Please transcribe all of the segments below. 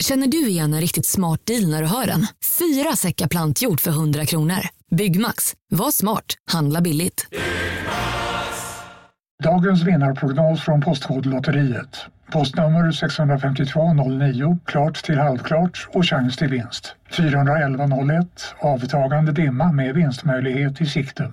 Känner du igen en riktigt smart deal när du hör den? Fyra säckar plantjord för 100 kronor. Byggmax, var smart, handla billigt. Dagens vinnarprognos från Postkodlotteriet. Postnummer 65209, klart till halvklart och chans till vinst. 41101, avtagande dimma med vinstmöjlighet i sikte.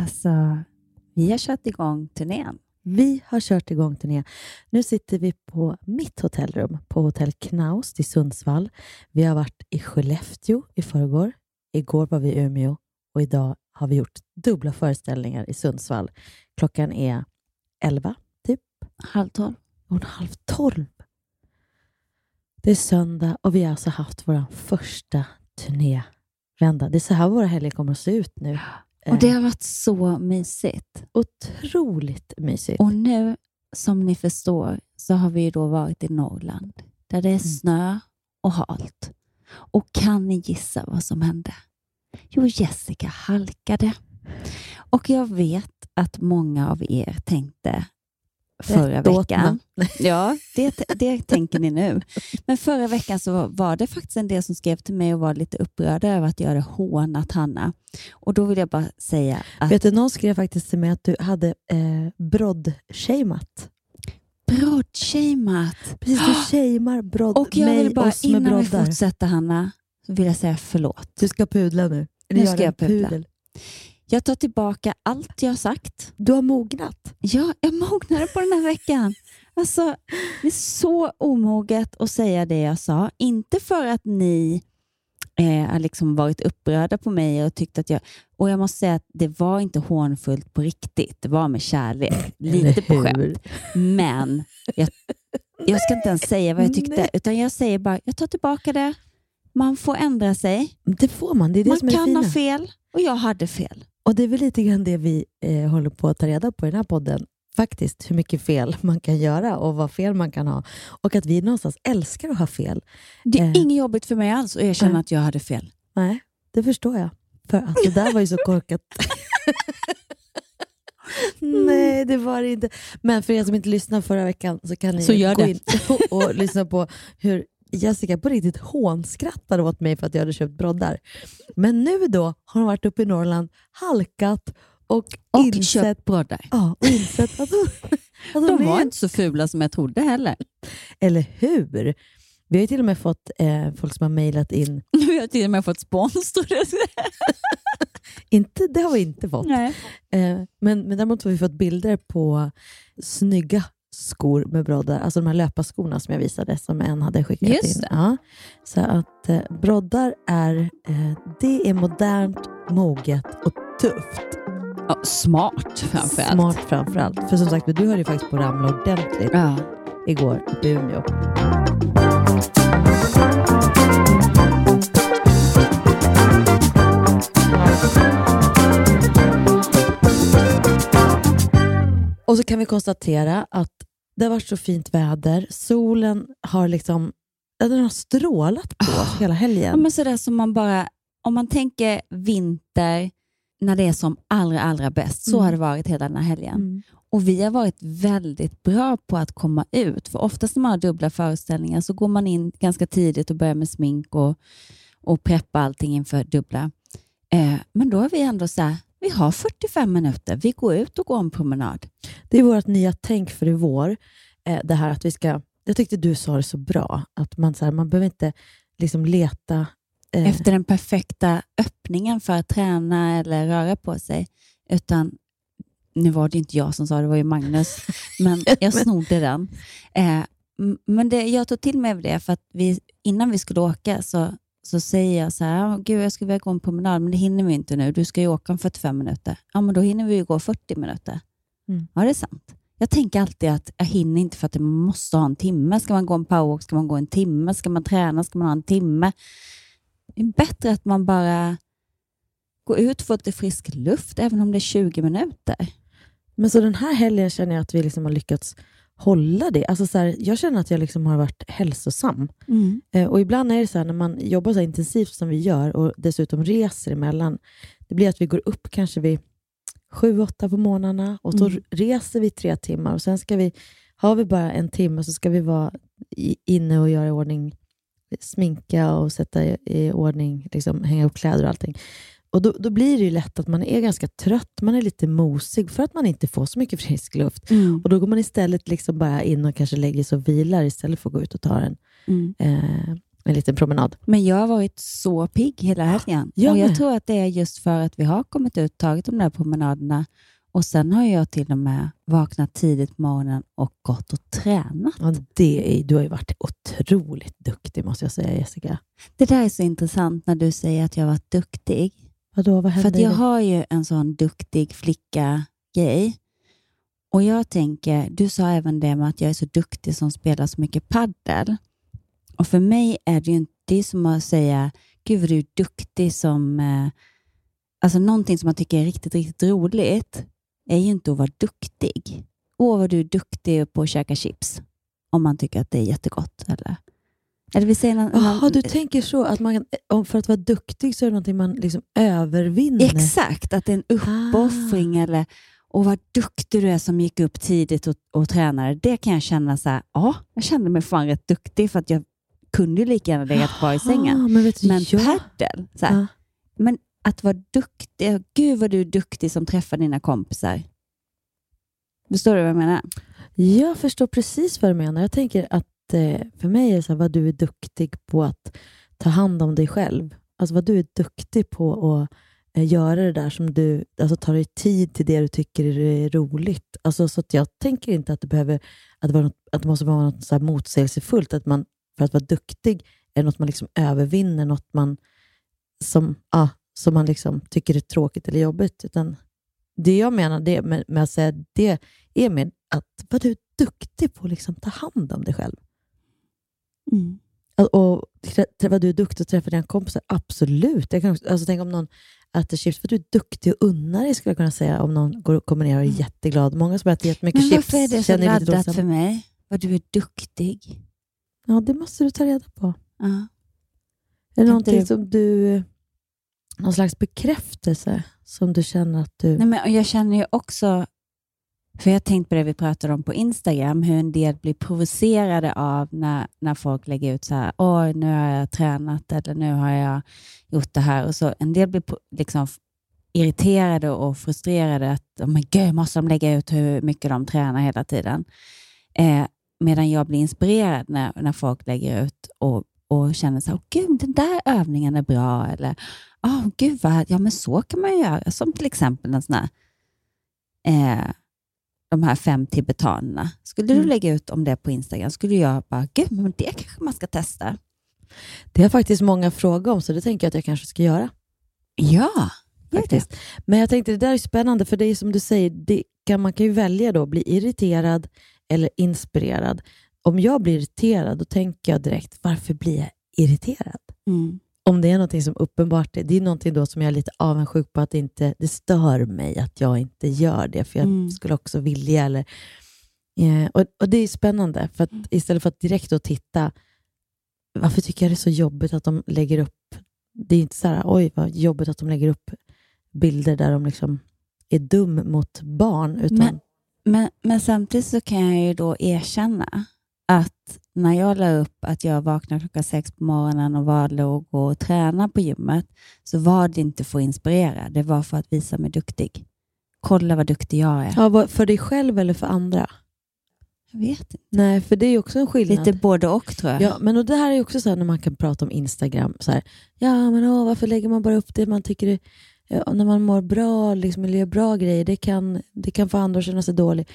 Alltså, vi har kört igång turnén. Vi har kört igång turnén. Nu sitter vi på mitt hotellrum på Hotell Knaust i Sundsvall. Vi har varit i Skellefteå i förrgår. Igår var vi i Umeå och idag har vi gjort dubbla föreställningar i Sundsvall. Klockan är elva, typ. Halv tolv. Och halv tolv. Det är söndag och vi har alltså haft vår första turnévända. Det är så här våra helger kommer att se ut nu. Och det har varit så mysigt. Otroligt mysigt. Och nu, som ni förstår, så har vi då varit i Norrland, där det är snö och halt. Och kan ni gissa vad som hände? Jo, Jessica halkade. Och jag vet att många av er tänkte förra Rätt veckan. Ja, det, det tänker ni nu. Men förra veckan så var det faktiskt en del som skrev till mig och var lite upprörda över att jag hade hånat Hanna. Och då vill jag bara säga att... Vet du, någon skrev faktiskt till mig att du hade eh, brodd-shameat. Brodd-shameat. Precis, du shamear brodd, Och jag mig, vill bara, innan vi broddar. fortsätter Hanna, vill jag säga förlåt. Du ska pudla nu. Eller Nu ska jag pudla. pudel. Jag tar tillbaka allt jag har sagt. Du har mognat. Ja, jag mognade på den här veckan. Alltså, det är så omoget att säga det jag sa. Inte för att ni eh, har liksom varit upprörda på mig och tyckt att jag... Och jag måste säga att det var inte hånfullt på riktigt. Det var med kärlek. Lite på skämt. Men jag, jag ska inte ens säga vad jag tyckte, Nej. utan jag säger bara, jag tar tillbaka det. Man får ändra sig. Det får man. Det är det Man som är det kan fina. ha fel och jag hade fel. Och det är väl lite grann det vi eh, håller på att ta reda på i den här podden. Faktiskt, hur mycket fel man kan göra och vad fel man kan ha. Och att vi någonstans älskar att ha fel. Det är Eh. inget jobbigt för mig alls att erkänna Nej. att jag hade fel. Nej, det förstår jag. För att det där var ju så korkat. Nej, det var det inte. Men för er som inte lyssnade förra veckan så kan ni Så gå det. in och, och lyssna på hur Jessica på riktigt hånskrattade åt mig för att jag hade köpt broddar. Men nu då har hon varit uppe i Norrland, halkat och, Och insett, köpt broddar. ja, och insett att hon, att De var inte så fula som jag trodde heller. Eller hur? Vi har till och med fått eh, folk som har mejlat in. Nu har jag till och med fått spons. tror jag. Inte, det har vi inte fått. Eh, men, men däremot har vi fått bilder på snygga skor med broddar, alltså de här löparskorna som jag visade, som en hade skickat Just in. Ja. Så att eh, broddar är, eh, det är modernt, moget och tufft. Ja, smart framförallt. Smart framförallt. För som sagt, du höll ju faktiskt på att ramla ordentligt Ja. igår uppe i Umeå. Och så kan vi konstatera att det har varit så fint väder. Solen har liksom ja, den har strålat på oss hela Ja, helgen. men sådär som man bara, om man tänker vinter när det är som allra, allra bäst, så Mm. har det varit hela den här helgen. Mm. Och vi har varit väldigt bra på att komma ut. För oftast när man har dubbla föreställningar så går man in ganska tidigt och börjar med smink och, och preppa allting inför dubbla. Eh, men då har vi ändå så här, vi har 45 minuter. Vi går ut och går en promenad. Det är vårt nya tänk för i vår. Eh, det här att vi ska... Jag tyckte du sa det så bra, att man, så här, man behöver inte liksom leta... eh, Efter den perfekta öppningen för att träna eller röra på sig. Utan, nu var det inte jag som sa det, det var ju Magnus. Men jag snodde den. Eh, men det, jag tog till mig av det för att vi, innan vi skulle åka så, så säger jag så här, "Ja, gud jag skulle vilja gå en promenad, men det hinner vi inte nu. Du ska ju åka om 45 minuter. Ja, men då hinner vi ju gå 40 minuter. Mm. Ja, det är sant. Jag tänker alltid att jag hinner inte för att man måste ha en timme. Ska man gå en powerwalk ska man gå en timme. Ska man träna ska man ha en timme. Det är bättre att man bara går ut och får lite frisk luft, även om det är 20 minuter. Men så den här helgen känner jag att vi liksom har lyckats hålla det. Alltså så här, jag känner att jag liksom har varit hälsosam. Eh, och Ibland är det så här, när man jobbar så intensivt som vi gör och dessutom reser emellan, det blir att vi går upp kanske vid sju, åtta på morgnarna och så Mm. reser vi tre timmar och sen ska vi, har vi bara en timme så ska vi vara i, inne och göra i ordning, sminka och sätta i, i ordning, liksom, hänga upp kläder och allting. Och då, då blir det ju lätt att man är ganska trött, man är lite mosig för att man inte får så mycket frisk luft. Mm. Och Då går man istället liksom bara in och kanske lägger sig och vilar istället för att gå ut och ta en, Mm. eh, en liten promenad. Men jag har varit så pigg hela helgen. Jag och jag med. tror att det är just för att vi har kommit ut, tagit de där promenaderna och sen har jag till och med vaknat tidigt på morgonen och gått och tränat. Ja, det är, du har ju varit otroligt duktig måste jag säga Jessica. Det där är så intressant när du säger att jag har varit duktig. Vadå, vad För jag har ju en sån duktig flicka-grej. Och jag tänker, du sa även det med att jag är så duktig som spelar så mycket paddel. Och för mig är det ju inte som att säga, gud vad du är duktig som... Eh, alltså någonting som man tycker är riktigt, riktigt roligt är ju inte att vara duktig. Åh, vad du är duktig på att käka chips. Om man tycker att det är jättegott. Eller, eller vi säger någon, Jaha, du tänker så att man, för att vara duktig så är det någonting man liksom övervinner? Exakt, att det är en uppoffring eller och vad duktig du är som gick upp tidigt och, och tränade. Det kan jag känna så här, ja, jag kände mig fan rätt duktig för att jag kunde ju lika gärna legat kvar i sängen. Ah, men vet du, Men jag, paddel, så här, Ja. men att vara duktig, gud vad du är duktig som träffar dina kompisar. Förstår du vad jag menar? jag förstår precis vad du menar. Jag tänker att Eh, för mig är det så här, vad du är duktig på att ta hand om dig själv. Alltså vad du är duktig på att eh, göra det där som du, alltså ta dig tid till det du tycker är roligt. Alltså, så att jag tänker inte att det behöver, att det, något, att det måste vara något så här motsägelsefullt, att man för att vara duktig är något man liksom övervinner, något man som, ah, som man liksom tycker är tråkigt eller jobbigt. Utan det jag menar det med, med att säga det är med att vara du duktig på att liksom ta hand om dig själv. Och, och vad du är duktig att träffa dina kompisar, absolut. Jag kan, också- alltså, tänk om någon äter chips, för du är duktig och unnar dig, skulle jag kunna säga, om någon går och kommer ner och är jätteglad. Många som äter jättemycket Men chips varför är det så känner lite laddat för mig? Vad du är duktig. Ja, det måste du ta reda på. Ja. Är det Kan någonting du- som du... Någon slags bekräftelse som du känner att du... Nej, men och jag känner ju också, för jag har tänkt på det vi pratade om på Instagram, hur en del blir provocerade av när, när folk lägger ut så här, oj nu har jag tränat eller nu har jag gjort det här. Och så En del blir liksom irriterade och frustrerade att, oh my God, måste de lägga ut hur mycket de tränar hela tiden? Eh, medan jag blir inspirerad när, när folk lägger ut och, och känner så här, oh, gud, den där övningen är bra. Eller, oh, gud vad, ja men så kan man göra. Som till exempel en sån här, eh, de här fem tibetanerna. Skulle du Mm. lägga ut om det på Instagram, skulle jag bara, gud, men det kanske man ska testa. Det har faktiskt många frågat om, så det tänker jag att jag kanske ska göra. Ja, faktiskt. Men jag tänkte, det där är spännande, för det är som du säger, det kan, man kan ju välja då, bli irriterad eller inspirerad. Om jag blir irriterad, då tänker jag direkt, varför blir jag irriterad? Mm. Om det är någonting som uppenbart är, det är någonting då som jag är lite avundsjuk på, att det, inte, det stör mig att jag inte gör det, för jag Mm. skulle också vilja. Eller, eh, och, och Det är spännande, för att istället för att direkt då titta, varför tycker jag det är så jobbigt att de lägger upp, det är inte så här, oj vad jobbigt att de lägger upp bilder där de liksom är dum mot barn, utan Men- Men, men samtidigt så kan jag ju då erkänna att när jag la upp att jag vaknade klockan sex på morgonen och gå och träna på gymmet, så var det inte för att inspirera. Det var för att visa mig duktig. Kolla vad duktig jag är. ja, för dig själv eller för andra? Jag vet inte. Nej, för det är ju också en skillnad. Lite både och tror jag. Ja, men och det här är ju också så här när man kan prata om Instagram. Så här, ja, men åh, varför lägger man bara upp det man tycker är, ja, när man mår bra, liksom, eller gör bra grejer, det kan, det kan få andra att känna sig dålig.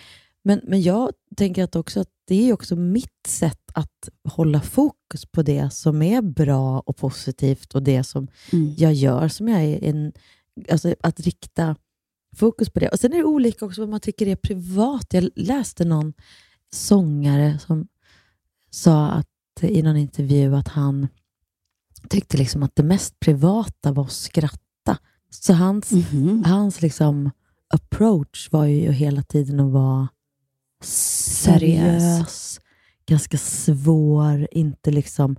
Men, men jag tänker att också att det är också mitt sätt att hålla fokus på det som är bra och positivt och det som Mm. jag gör, som jag är en, alltså att rikta fokus på det. Och Sen är det olika också vad man tycker är privat. Jag läste någon sångare som sa att, i någon intervju att han tyckte liksom att det mest privata var att skratta. Så hans, Mhm. hans liksom approach var ju hela tiden att vara seriös, ganska svår, inte liksom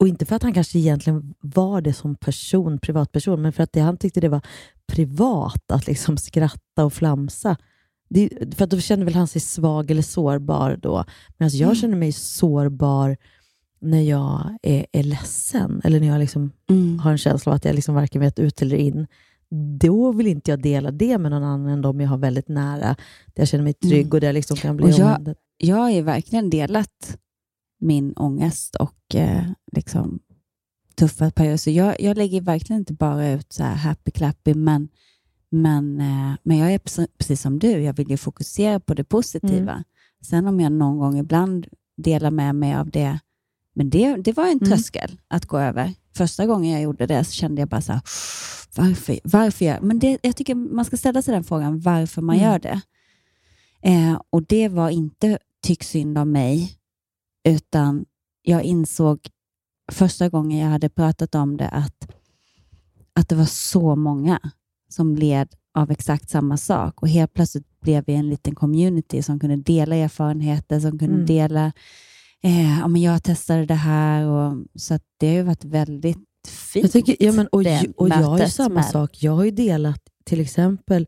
och inte för att han kanske egentligen var det som person, privatperson, men för att det, han tyckte det var privat att liksom skratta och flamsa. Det, för att då kände väl han sig svag eller sårbar då. Medan jag Mm. känner mig sårbar när jag är, är ledsen, eller när jag liksom Mm. har en känsla av att jag liksom varken vet ut eller in. Då vill inte jag dela det med någon annan än de jag har väldigt nära, där jag känner mig trygg Mm. och där jag liksom kan bli Och jag-. Jag har ju verkligen delat min ångest och eh, liksom tuffa perioder. Så jag, jag lägger verkligen inte bara ut så här happy clappy, men, men, eh, men jag är precis, precis som du. Jag vill ju fokusera på det positiva. Mm. Sen om jag någon gång ibland delar med mig av det, men det, det var en Mm. tröskel att gå över. Första gången jag gjorde det så kände jag bara så här, varför? varför jag? Men det, jag tycker man ska ställa sig den frågan, varför man Mm. gör det. Eh, och det var inte tyck synd om mig, utan jag insåg första gången jag hade pratat om det att, att det var så många som led av exakt samma sak och helt plötsligt blev vi en liten community som kunde dela erfarenheter, som kunde Mm. dela eh, ja, men jag testade det här och så det har ju varit väldigt fint. Jag tycker, ja, men, och, och jag har ju samma med- sak. Jag har ju delat, till exempel,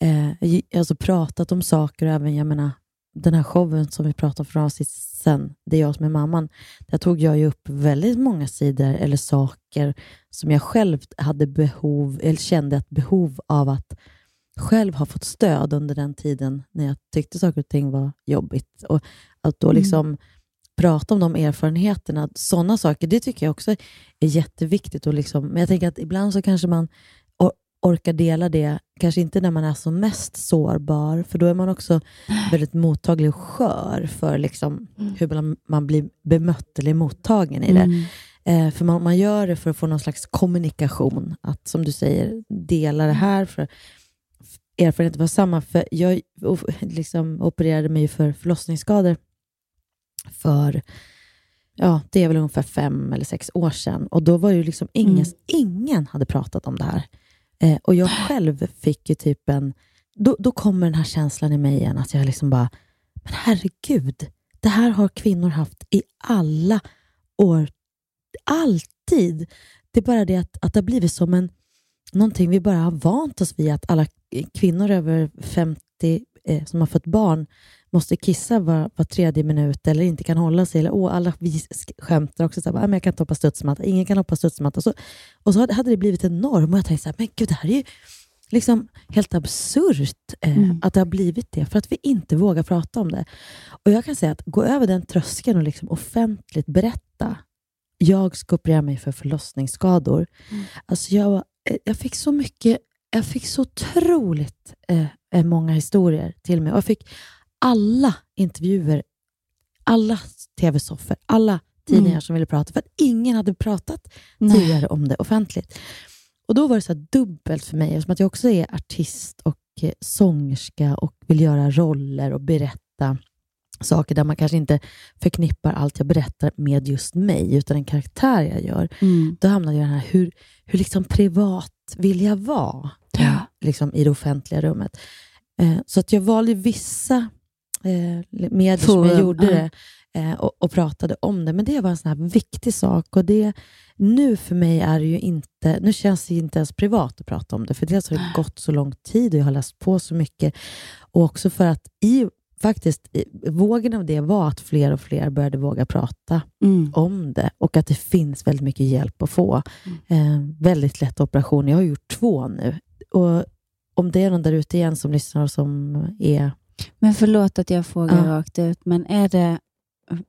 eh, alltså pratat om saker, och även jag menar, den här showen som vi pratade om för avsnitt sen, Det är jag som är mamman, där tog jag ju upp väldigt många sidor eller saker som jag själv hade behov, eller kände ett behov av att själv ha fått stöd under den tiden när jag tyckte saker och ting var jobbigt. Och att då Mm. Prata om de erfarenheterna, sådana saker, det tycker jag också är jätteviktigt. Och liksom, men jag tänker att ibland så kanske man or- orkar dela det, kanske inte när man är som mest sårbar, för då är man också väldigt mottaglig och skör för liksom hur man, man blir bemött eller mottagen i det. Mm. Eh, för man, man gör det för att få någon slags kommunikation, att som du säger, dela det här för erfarenheten var samma. För jag liksom opererade mig för förlossningsskador för, ja, det är väl ungefär fem eller sex år sedan. Och då var det ju liksom ingen, Mm. ingen hade pratat om det här. Eh, och jag själv fick ju typ en, då, då kommer den här känslan i mig igen, att jag liksom bara, men herregud, det här har kvinnor haft i alla år, alltid. Det är bara det att, att det har blivit som en, någonting vi bara har vant oss vid, att alla kvinnor över 50 eh, som har fått barn måste kissa var, var tredje minut eller inte kan hålla sig. Eller, åh, alla vi sk- skämtar också, så här, "Ah, men jag kan inte hoppa studsmatta, ingen kan hoppa studsmatta. Och så, och så hade det blivit en norm och jag tänkte så här, men gud, det här är ju liksom helt absurt eh, Mm. att det har blivit det, för att vi inte vågar prata om det. Och Jag kan säga att gå över den tröskeln och liksom offentligt berätta, jag ska operera mig för förlossningsskador. Alltså jag, eh, jag fick så mycket, jag fick så otroligt eh, eh, många historier till mig. Och jag fick alla intervjuer, alla tv-soffor, alla tidningar Mm. som ville prata, för att ingen hade pratat Nej. tidigare om det offentligt. Och Då var det så dubbelt för mig, eftersom att jag också är artist och eh, sångerska och vill göra roller och berätta saker där man kanske inte förknippar allt jag berättar med just mig, utan en karaktär jag gör. Mm. Då hamnade jag i den här, hur, hur liksom privat vill jag vara Ja. liksom i det offentliga rummet? Eh, så att jag valde vissa eh, medier som jag gjorde det eh, och, och pratade om det. Men det var en sån här viktig sak. Och det, nu för mig är det ju inte, nu känns det inte ens privat att prata om det. För dels har det gått så lång tid och jag har läst på så mycket. Och också för att i, faktiskt, vågen av det var att fler och fler började våga prata Mm. om det och att det finns väldigt mycket hjälp att få. Eh, väldigt lätt operation. Jag har gjort två nu. Och om det är någon där ute igen som lyssnar och som är... Men förlåt att jag frågar Ja. rakt ut, men är det,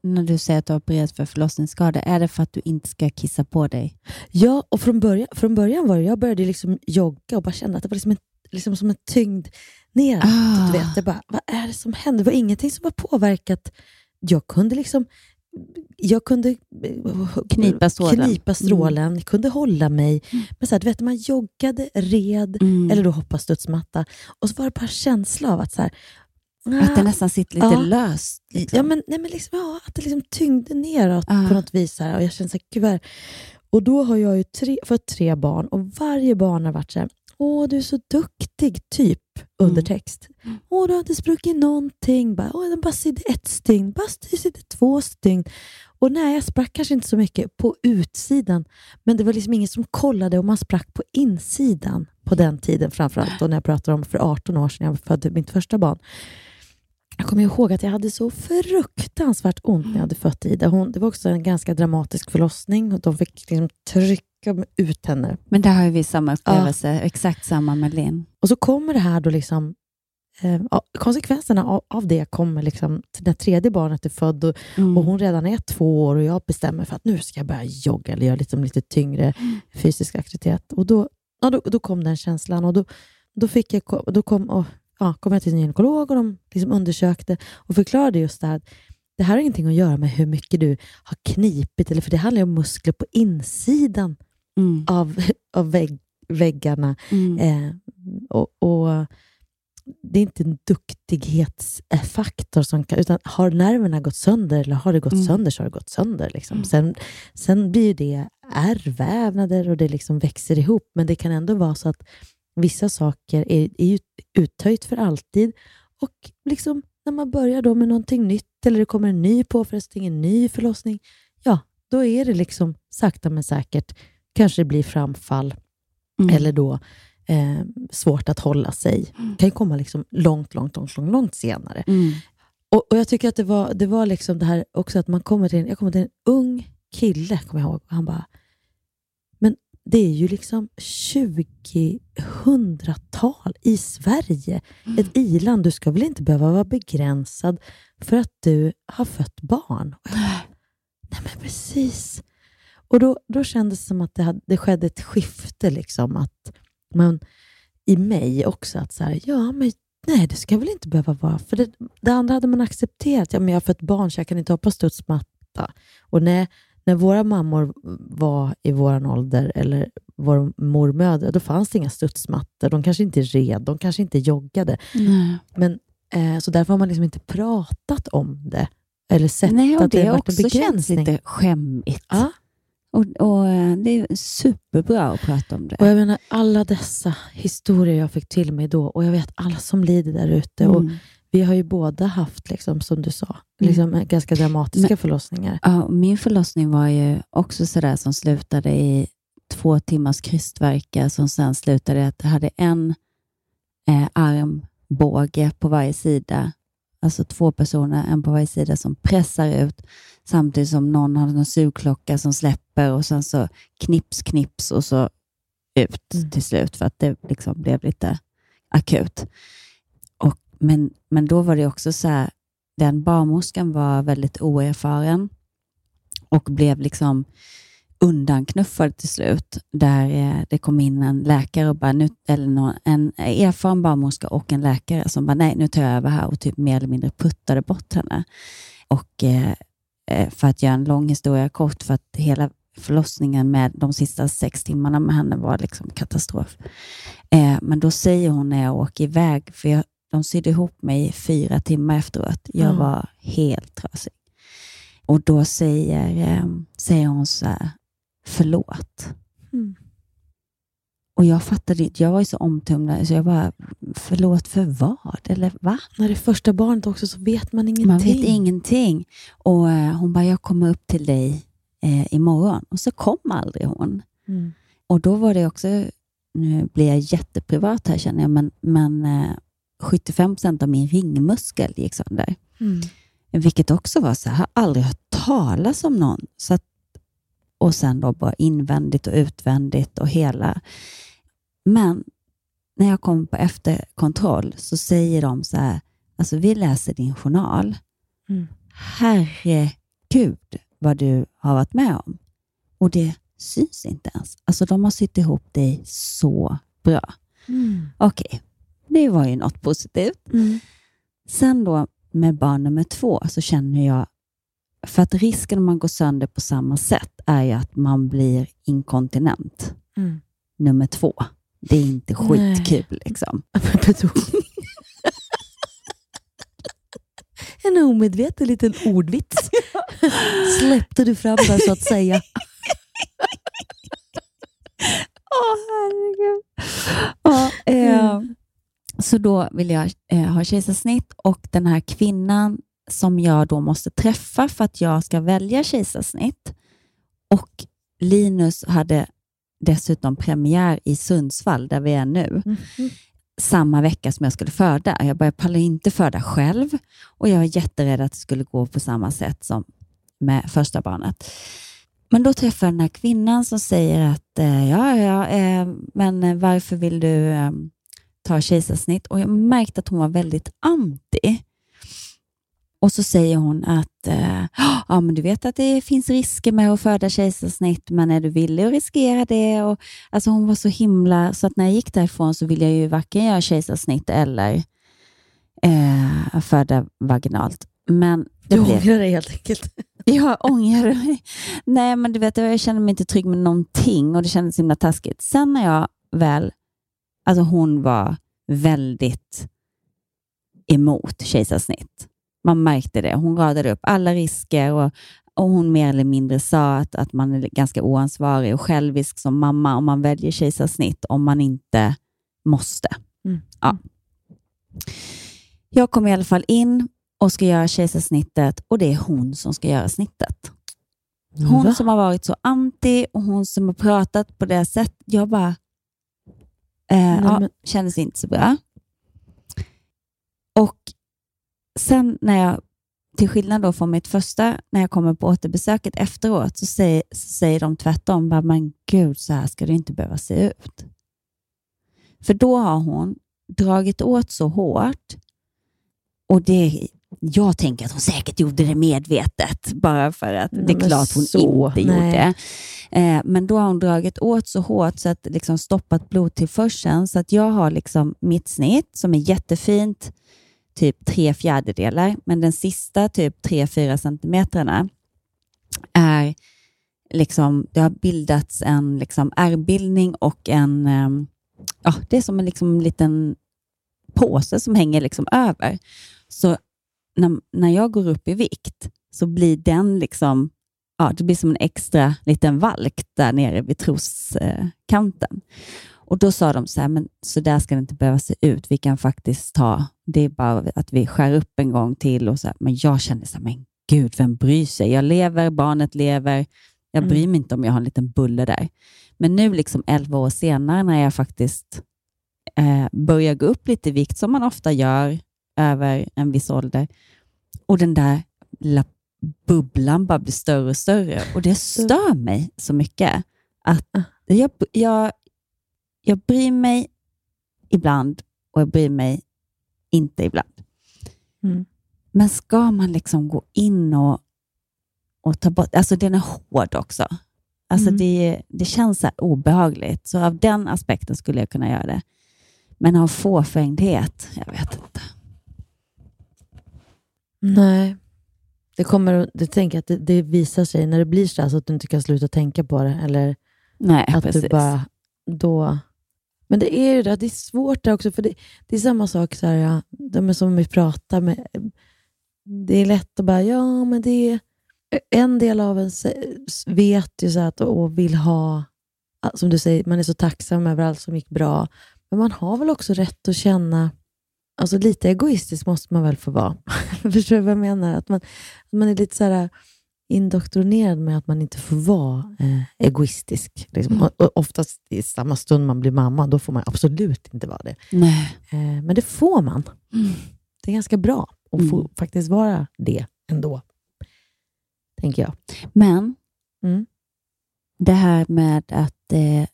när du säger att du har opererat för förlossningsskada, är det för att du inte ska kissa på dig? Ja, och från början, från början var det, jag började liksom jogga och bara kände att det var liksom en, liksom som en tyngd neråt. Ah. Du vet, jag bara, vad är det som händer? Det var ingenting som var påverkat. Jag kunde liksom jag kunde eh, Knipa strålen. knipa strålen, kunde hålla mig. Men så här, du vet, man joggade, red Mm. eller då hoppade studsmatta. Och så var det bara en känsla av att så här, Att det nästan sitter lite Ja. löst. Liksom. Ja, men, nej, men liksom, ja, att det liksom tyngde neråt Ja. på något vis. Här, och jag kände så här, gud Och då har jag ju tre, fått tre barn och varje barn har varit så här, åh du är så duktig, typ undertext. Mm. Åh du har inte spruckit någonting. Bara, åh den bara sydde ett stygn, bara sydde två stygn. Och nej, jag sprack kanske inte så mycket på utsidan, men det var liksom ingen som kollade om man sprack på insidan på den tiden framförallt. Och när jag pratar om för 18 år sedan jag födde mitt första barn. Jag kommer ihåg att jag hade så fruktansvärt ont när jag hade fött Ida. Hon, det var också en ganska dramatisk förlossning och de fick liksom trycka ut henne. Men där har ju vi samma upplevelse, exakt samma med Linn. Och så kommer det här då liksom eh, ja, konsekvenserna av, av det kommer liksom till när tredje barnet är född och, Mm. och hon redan är två år och jag bestämmer för att nu ska jag börja jogga eller göra liksom lite tyngre fysisk aktivitet. Och då, ja, då, då kom den känslan och då, då, fick jag, då kom, och, ja, kom jag till en gynekolog och de liksom undersökte och förklarade just det här. att Det här har ingenting att göra med hur mycket du har knipit, eller för det handlar ju om muskler på insidan Mm. av, av vägg, väggarna. Mm. Eh, och, och Det är inte en duktighetsfaktor, som kan, utan har nerverna gått sönder eller har det gått Mm. sönder så har det gått sönder. Liksom. Mm. Sen, sen blir det ärrvävnader och det liksom växer ihop, men det kan ändå vara så att vissa saker är, är uttöjt för alltid och liksom när man börjar då med någonting nytt eller det kommer en ny påfrestning, en ny förlossning, ja, då är det liksom sakta men säkert, kanske det blir framfall Mm. eller då eh, svårt att hålla sig. Det kan ju komma liksom långt, långt, långt, långt, långt senare. Mm. Och, och Jag tycker att det var, det var liksom det här också att man kommer till en, jag kommer till en ung kille, kommer jag ihåg, och han bara, det är ju liksom 2000-tal i Sverige, ett iland. Du ska väl inte behöva vara begränsad för att du har fött barn? Nej men precis. Och då, då kändes det som att det, hade, det skedde ett skifte, liksom, att man, i mig också, att så här, ja men nej det ska väl inte behöva vara, för det, det andra hade man accepterat. Ja, men jag har fött barn så jag kan inte hoppa studsmatta. Och när, när våra mammor var i vår ålder, eller vår mormödrar, då fanns det inga studsmattor. De kanske inte red, de kanske inte joggade. Nej. Men, eh, så därför har man liksom inte pratat om det, eller sett Nej, och att det, det har varit en också känns begränsning. lite skämmigt. Ja. Och, och eh, Det är superbra att prata om det. Och jag menar, alla dessa historier jag fick till mig då, och jag vet alla som lider där ute. Och Mm. vi har ju båda haft, liksom, som du sa. Liksom, ganska dramatiska Men- förlossningar. Ja, min förlossning var ju också sådär som slutade i två timmars krystvärkar som sen slutade i att jag hade en eh, armbåge på varje sida. Alltså två personer, en på varje sida, som pressar ut samtidigt som någon har en sugklocka som släpper och sen så knips, knips och så ut Mm. till slut för att det liksom blev lite akut. Och, men, men då var det också så här, den barnmorskan var väldigt oerfaren och blev liksom undanknuffad till slut, där eh, det kom in en läkare, och bara, nu, eller någon, en erfaren barnmorska och en läkare som bara, nej, nu tar jag över här och typ mer eller mindre puttade bort henne. Och eh, eh, för att göra en lång historia kort, för att hela förlossningen med de sista sex timmarna med henne var liksom katastrof. Eh, men då säger hon när jag åker iväg, för jag, de sydde ihop mig fyra timmar efteråt. Jag Ja. var helt trasig. Och då säger, eh, säger hon så här, förlåt. Mm. Och jag fattade inte, jag var ju så omtumlad, så jag bara, förlåt för vad? Eller va? När det är första barnet också så vet man ingenting. Man vet ingenting. Och eh, hon bara, jag kommer upp till dig eh, imorgon. Och så kom aldrig hon. Mm. Och då var det också, nu blir jag jätteprivat här känner jag, men, men eh, 75 procent av min ringmuskel gick sönder. Mm. Vilket också var så här, jag har aldrig hört talas om någon. Så att, och sen då bara invändigt och utvändigt och hela. Men när jag kom på efterkontroll så säger de så här, alltså vi läser din journal. Mm. Herregud vad du har varit med om. Och det syns inte ens. Alltså de har sytt ihop dig så bra. Mm. Okej, det var ju något positivt. Mm. Sen då med barn nummer två så känner jag För att risken om man går sönder på samma sätt är ju att man blir inkontinent. Mm. Nummer två. Det är inte Nej. skitkul. Liksom. En omedveten liten ordvits. Släppte du fram där så att säga. Åh, herregud. Ja, eh, Mm. Så då vill jag eh, ha kejsarsnitt och den här kvinnan som jag då måste träffa för att jag ska välja kejsarsnitt. Och Linus hade dessutom premiär i Sundsvall, där vi är nu, samma vecka som jag skulle föda. Jag bara, jag pallar inte föda själv och jag är jätterädd att det skulle gå på samma sätt som med första barnet. Men då träffar jag den här kvinnan som säger att eh, ja, ja, eh, men eh, varför vill du ta kejsarsnitt? Och jag märkte att hon var väldigt anti. Och så säger hon att eh, ja, men du vet att det finns risker med att föda kejsarsnitt, men är du villig att riskera det? Och, alltså hon var så himla, så att när jag gick därifrån så ville jag ju varken göra kejsarsnitt eller eh, föda vaginalt. Men det Du blev, ångrar dig helt enkelt. jag ångrar mig. Nej, men du vet, jag kände mig inte trygg med någonting och det kändes himla taskigt. Sen när jag väl, alltså hon var väldigt emot kejsarsnitt. Man märkte det. Hon radade upp alla risker och, och hon mer eller mindre sa att, att man är ganska oansvarig och självisk som mamma om man väljer kejsarsnitt om man inte måste. Mm. Ja. Jag kom i alla fall in och ska göra kejsarsnittet och det är hon som ska göra snittet. Hon Va? som har varit så anti och hon som har pratat på det sättet. Jag bara, eh, ja, men- kändes inte så bra. Och sen när jag, till skillnad då från mitt första, när jag kommer på återbesöket efteråt, så säger, så säger de tvärtom, bara, men gud, så här ska det inte behöva se ut. För då har hon dragit åt så hårt och det jag tänker att hon säkert gjorde det medvetet, bara för att det är klart hon så, inte nej. gjorde. Eh, men då har hon dragit åt så hårt så att det liksom stoppat blodtillförseln. Så att jag har liksom mitt snitt som är jättefint, typ tre fjärdedelar, men den sista typ tre fyra centimetrarna är liksom, det har bildats en liksom ärrbildning och en, ehm, ja, det är som en liksom liten påse som hänger liksom över. Så när, när jag går upp i vikt så blir den liksom, ja, det blir som en extra liten valk där nere vid troskanten. Och då sa de så här, men så där ska det inte behöva se ut. Vi kan faktiskt ta, det är bara att vi skär upp en gång till. Och så här, men jag kände så här, men gud, vem bryr sig? Jag lever, barnet lever. Jag Mm. bryr mig inte om jag har en liten bulle där. Men nu, liksom 11 år senare, när jag faktiskt eh, börjar gå upp lite i vikt, som man ofta gör över en viss ålder, och den där lilla bubblan bara blir större och större. Och det stör mig så mycket att jag, jag, jag bryr mig ibland och jag bryr mig inte ibland. Mm. Men ska man liksom gå in och, och ta bort... Alltså den är hård också. Alltså Mm. det, det känns så obehagligt. Så av den aspekten skulle jag kunna göra det. Men av fåfängdhet, jag vet inte. Nej. Det kommer, du tänker att det, det visar sig när det blir så här så att du inte kan sluta tänka på det. Eller Nej, att precis. du bara då... Men det är ju det, det är svårt där också, för det, det är samma sak så här, ja, de är som vi pratar med. Det är lätt att bara, ja men det är... En del av en vet ju så att, och vill ha, som du säger, man är så tacksam över allt som gick bra. Men man har väl också rätt att känna, alltså lite egoistisk måste man väl få vara. Förstår du vad jag menar? Att man, att man är lite så här indoktrinerad med att man inte får vara eh, egoistisk. Liksom. Mm. Oftast i samma stund man blir mamma, då får man absolut inte vara det. Nej. Eh, men det får man. Mm. Det är ganska bra att få Mm. faktiskt vara det ändå. Tänker jag. Men Mm. det här med att eh,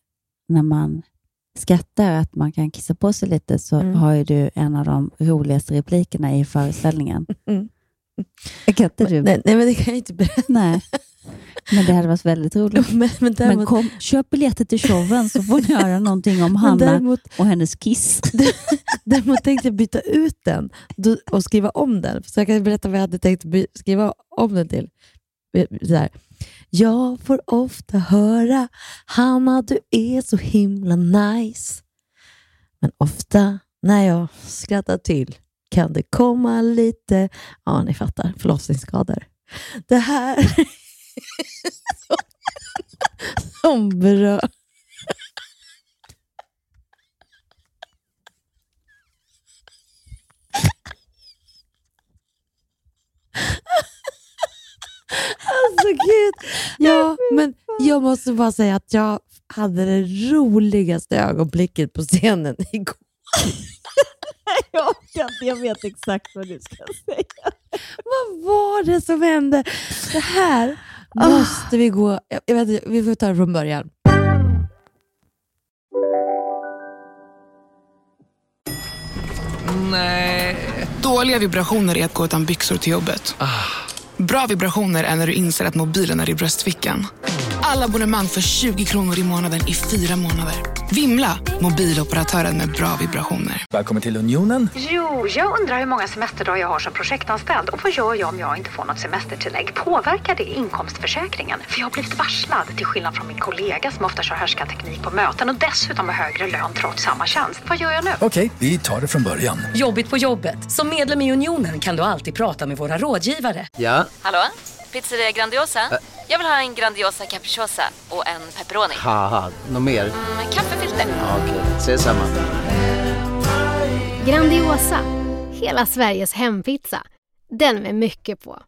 när man skrattar, att man kan kissa på sig lite, så Mm. har ju du en av de roligaste replikerna i föreställningen. Mm. Kan inte du? Nej, nej, men det kan jag inte berätta. Nej. Men det hade varit väldigt roligt. Men, men, Men däremot, kom, köp biljetter till showen så får ni höra någonting om men Hanna däremot, och hennes kiss. däremot tänkte jag byta ut den och skriva om den. Så jag kan berätta vad jag hade tänkt skriva om den till. så här. Jag får ofta höra, Hanna du är så himla nice. Men ofta när jag skrattar till kan det komma lite, ja ni fattar, förlossningsskador. Det här som berör Alltså gud. Ja, men jag måste bara säga att jag hade det roligaste ögonblicket på scenen igår. jag orkar inte, jag vet exakt vad du ska säga. Vad var det som hände? Det här måste vi gå... Jag, vet, vi får ta det från början. Nej. Dåliga vibrationer är att gå utan byxor till jobbet. Bra vibrationer är när du inser att mobilen är i bröstfickan. Alla abonnemang för 20 kronor i månaden i fyra månader. Vimla! Mobiloperatören med bra vibrationer. Välkommen till Unionen. Jo, jag undrar hur många semesterdagar jag har som projektanställd och vad gör jag om jag inte får något semestertillägg? Påverkar det inkomstförsäkringen? För jag har blivit varslad, till skillnad från min kollega som ofta kör härskarteknik på möten och dessutom har högre lön trots samma tjänst. Vad gör jag nu? Okej, vi tar det från början. Jobbigt på jobbet. Som medlem i Unionen kan du alltid prata med våra rådgivare. Ja? Hallå? Pizzeria Grandiosa? Ä jag vill ha en Grandiosa capriciosa och en pepperoni. Haha, något mer? Mm, kaffefilter. Ja, Okej, okay. ses samma. Grandiosa, hela Sveriges hempizza. Den med mycket på.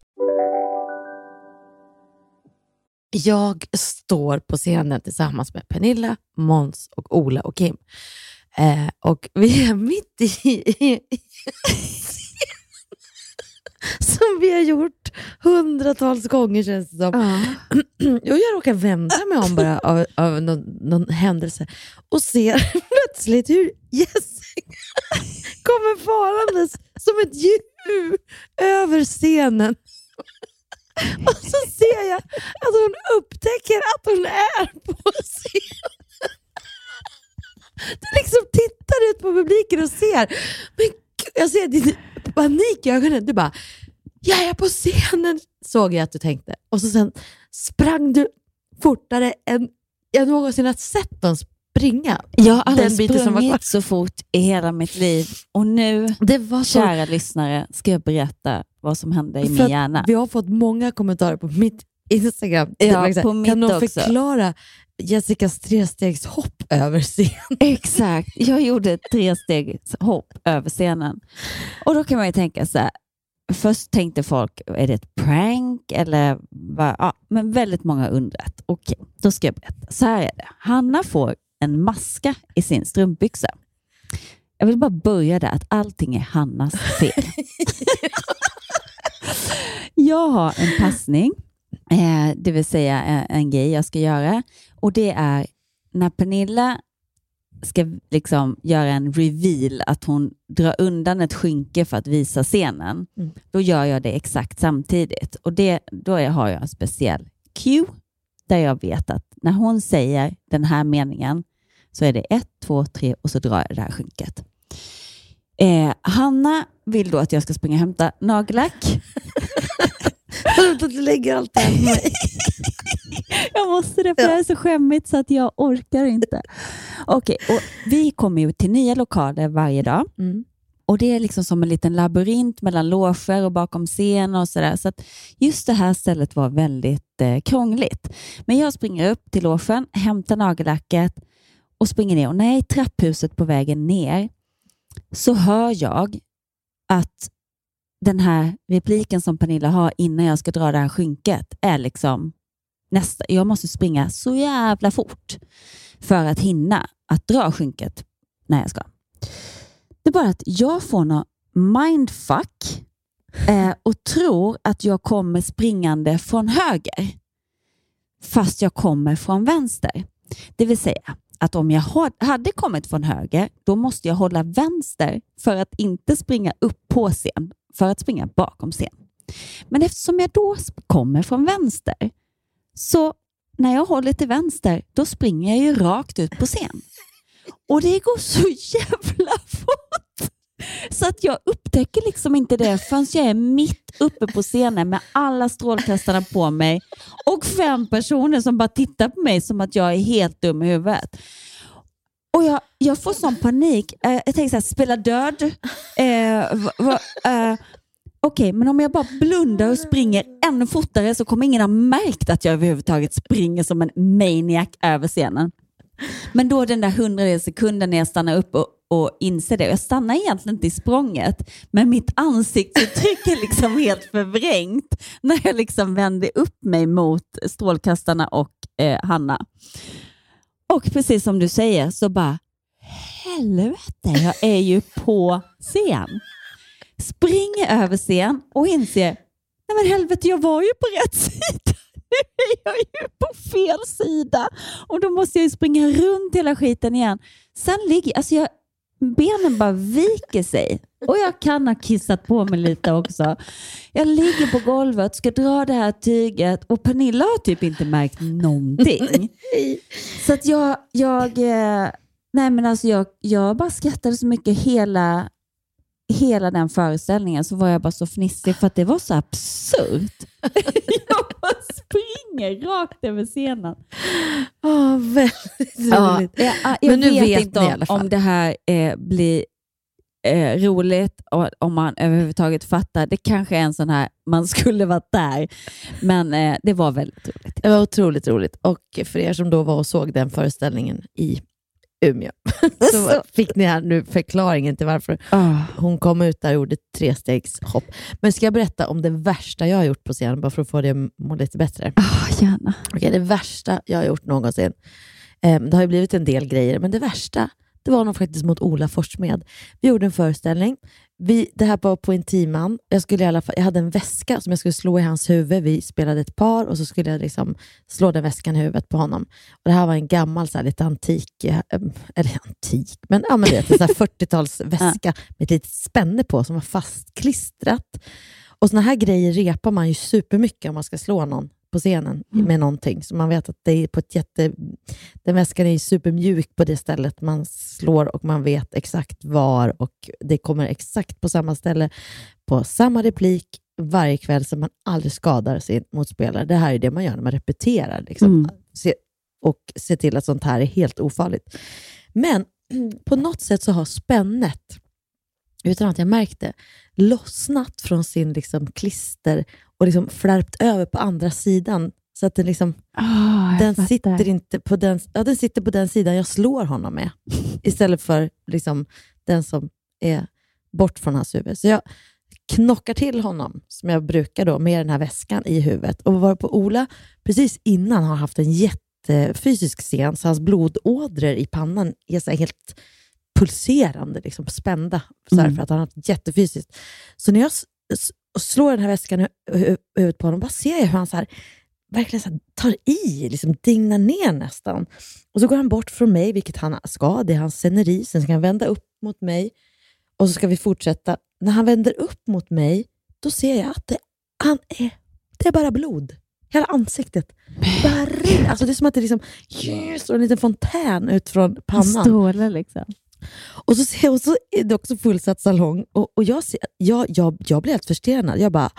Jag står på scenen tillsammans med Pernilla, Måns och Ola och Kim. Eh, och vi är mitt i som vi har gjort hundratals gånger känns det som. Ja. Och jag råkar vända mig om bara av, av någon, någon händelse och ser plötsligt hur Jessica kommer farandes som ett djur över scenen. Och så ser jag att hon upptäcker att hon är på scenen. Du liksom tittar ut på publiken och ser, men jag ser din panik i ögonen. Du bara, jag är på scenen, såg jag att du tänkte. Och så sen sprang du fortare än jag någonsin har sett någon springa. Jag har aldrig sprungit så fort i hela mitt liv. Och nu, det var så... kära lyssnare, ska jag berätta vad som hände i min hjärna. Vi har fått många kommentarer på mitt Instagram. Ja, på mitt kan någon också. förklara Jessicas trestegshopp över scenen? Exakt, jag gjorde ett trestegshopp över scenen. Och då kan man ju tänka så här, först tänkte folk, är det ett prank? Eller vad? Ja, men väldigt många undrat. Okej, då ska jag berätta. Så här är det. Hanna får en maska i sin strumpbyxa. Jag vill bara börja där, att allting är Hannas fel. jag har en passning, eh, det vill säga en, en grej jag ska göra. Och det är när Pernilla ska liksom göra en reveal, att hon drar undan ett skynke för att visa scenen, mm. då gör jag det exakt samtidigt. Och det, Då har jag en speciell cue där jag vet att när hon säger den här meningen så är det ett, två, tre och så drar jag det här skynket. Eh, Hanna vill då att jag ska springa och hämta nagellack. du lägger allt på mig. jag måste det, för ja. det är så skämmigt så att jag orkar inte. Okej, okay, och vi kommer ju till nya lokaler varje dag. Mm. Och Det är liksom som en liten labyrint mellan loger och bakom scen och sådär. Så att just det här stället var väldigt eh, krångligt. Men jag springer upp till logen, hämtar nagellacket och springer ner. Och när jag är i trapphuset på vägen ner så hör jag att den här repliken som Pernilla har innan jag ska dra det här skynket är liksom nästa. Jag måste springa så jävla fort för att hinna att dra skynket när jag ska. Det är bara att jag får något mindfuck eh, och tror att jag kommer springande från höger fast jag kommer från vänster. Det vill säga att om jag hade kommit från höger, då måste jag hålla vänster för att inte springa upp på scen, för att springa bakom scen. Men eftersom jag då kommer från vänster, så när jag håller till vänster, då springer jag ju rakt ut på scen. Och det går så jävla fort. Så att jag upptäcker liksom inte det förrän jag är mitt uppe på scenen med alla strålkastarna på mig och fem personer som bara tittar på mig som att jag är helt dum i huvudet. Och jag, jag får sån panik. Eh, jag tänker så här, spela död. Eh, va, va, eh, Okej, men om jag bara blundar och springer ännu fortare så kommer ingen ha märkt att jag överhuvudtaget springer som en maniac över scenen. Men då den där hundradels sekunden när jag stannar upp och, och inser det. Jag stannar egentligen inte i språnget, men mitt ansiktsuttryck är liksom helt förvrängt när jag liksom vänder upp mig mot strålkastarna och eh, Hanna. Och precis som du säger så bara, helvete, jag är ju på scen. Springer över scen och inser, nej men helvete, jag var ju på rätt sida. Nu är jag ju på fel sida och då måste jag ju springa runt hela skiten igen. Sen ligger, alltså jag, benen bara viker sig och jag kan ha kissat på mig lite också. Jag ligger på golvet, ska dra det här tyget och Pernilla har typ inte märkt någonting. Så att jag, jag, eh, nej men alltså jag, jag bara skrattade så mycket hela, hela den föreställningen så var jag bara så fnissig för att det var så absurt. jag bara springer rakt över scenen. Oh, väldigt Ja, roligt. jag, jag Men nu vet, vet inte om, om det här eh, blir eh, roligt och om man överhuvudtaget fattar. Det kanske är en sån här, man skulle varit där, men eh, det var väldigt roligt. Det var otroligt roligt. Och för er som då var och såg den föreställningen i Umeå, så fick ni här nu förklaringen till varför Ah. hon kom ut där och gjorde trestegshopp. Men ska jag berätta om det värsta jag har gjort på scenen, bara för att få det att må lite bättre? Ah, gärna. Okej, det värsta jag har gjort någonsin. Eh, det har ju blivit en del grejer, men det värsta det var nog faktiskt mot Ola Forssmed. Vi gjorde en föreställning. Vi, det här var på Intiman. Jag, skulle i alla fall, jag hade en väska som jag skulle slå i hans huvud. Vi spelade ett par och så skulle jag liksom slå den väskan i huvudet på honom. Och det här var en gammal, så här, lite antik, eh, eller antik, men, ja, men det, är en sån här 40-talsväska med ett litet spänne på som var fastklistrat. Och såna här grejer repar man ju supermycket om man ska slå någon på scenen med någonting. Så man vet att det är på ett jätte... Den väskan är ju supermjuk på det stället man slår och man vet exakt var och det kommer exakt på samma ställe på samma replik varje kväll så man aldrig skadar sin motspelare. Det här är det man gör när man repeterar. Liksom. Mm. Och se till att sånt här är helt ofarligt. Men på något sätt så har spännet, utan att jag märkte, lossnat från sin liksom klister och liksom flärpt över på andra sidan. Så att den, liksom, Ah, den, fattar. sitter inte på den, ja, den sitter på den sidan jag slår honom med. Istället för liksom, den som är bort från hans huvud. Så jag knockar till honom, som jag brukar då, med den här väskan i huvudet. Och var på Ola precis innan har haft en jättefysisk scen, så hans blodådror i pannan är så helt pulserande, liksom spända, så här, Mm. för att han har haft jättefysiskt. Så när jag slår den här väskan i hu- huvudet på honom, bara ser jag hur han så här, verkligen så här, tar i, liksom dignar ner nästan. Och så går han bort från mig, vilket han ska. Det är hans sceneri. Sen ska han vända upp mot mig och så ska vi fortsätta. När han vänder upp mot mig, då ser jag att det, han är, det är bara blod. Hela ansiktet. Bara rinner. Alltså det är som att det liksom, står en liten fontän ut från pannan. strålar liksom. Och så, ser och så är det också fullsatt salong och, och jag, ser, jag, jag, jag blir helt förstenad. Jag bara,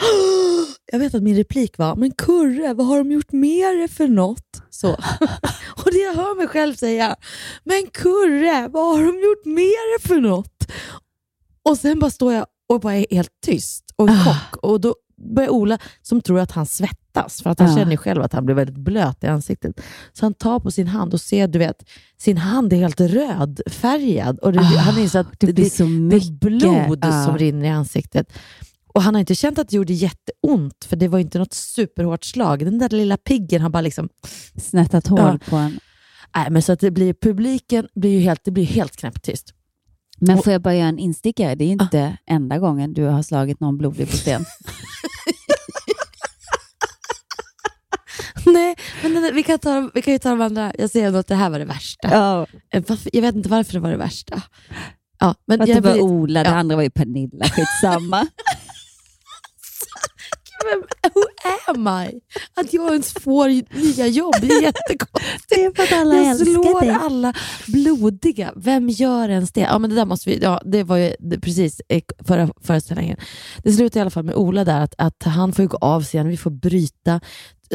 jag vet att min replik var, men Kurre, vad har de gjort med det för något? Så. och det jag hör mig själv säga, men Kurre, vad har de gjort med det för något? Och sen bara står jag och bara är helt tyst och i chock. Och då börjar Ola, som tror att han svettas, för att han Ah. känner själv att han blir väldigt blöt i ansiktet. Så han tar på sin hand och ser, du vet, sin hand är helt rödfärgad. Och det, Ah, han inser att det blir det, det är blod ah. som rinner i ansiktet. Och Han har inte känt att det gjorde jätteont, för det var inte något superhårt slag. Den där lilla piggen har bara liksom... Snättat hål Ja. på en. Nej, men så att det blir, publiken blir ju helt, det blir helt knäpptyst. Men Och- får jag bara göra en instickare? Det är inte enda gången du har slagit någon blodig på sten. Nej, men den- vi kan, ta, vi kan ju ta de andra. Jag säger ändå att det här var det värsta. Ja. Eh, Jag vet inte varför det var det värsta. Ja, men Att det jag var blir- Ola, det ja. andra var ju Pernilla. Skitsamma. Vem, who am I? Att jag ens får nya jobb, det är jättekonstigt. Det är för att alla jag älskar slår dig. alla blodiga. Vem gör ens det? Ja, men det där måste vi, ja, det var ju det, precis eh, förra föreställningen. Det slutar i alla fall med Ola där, att, att han får gå av scenen, vi får bryta.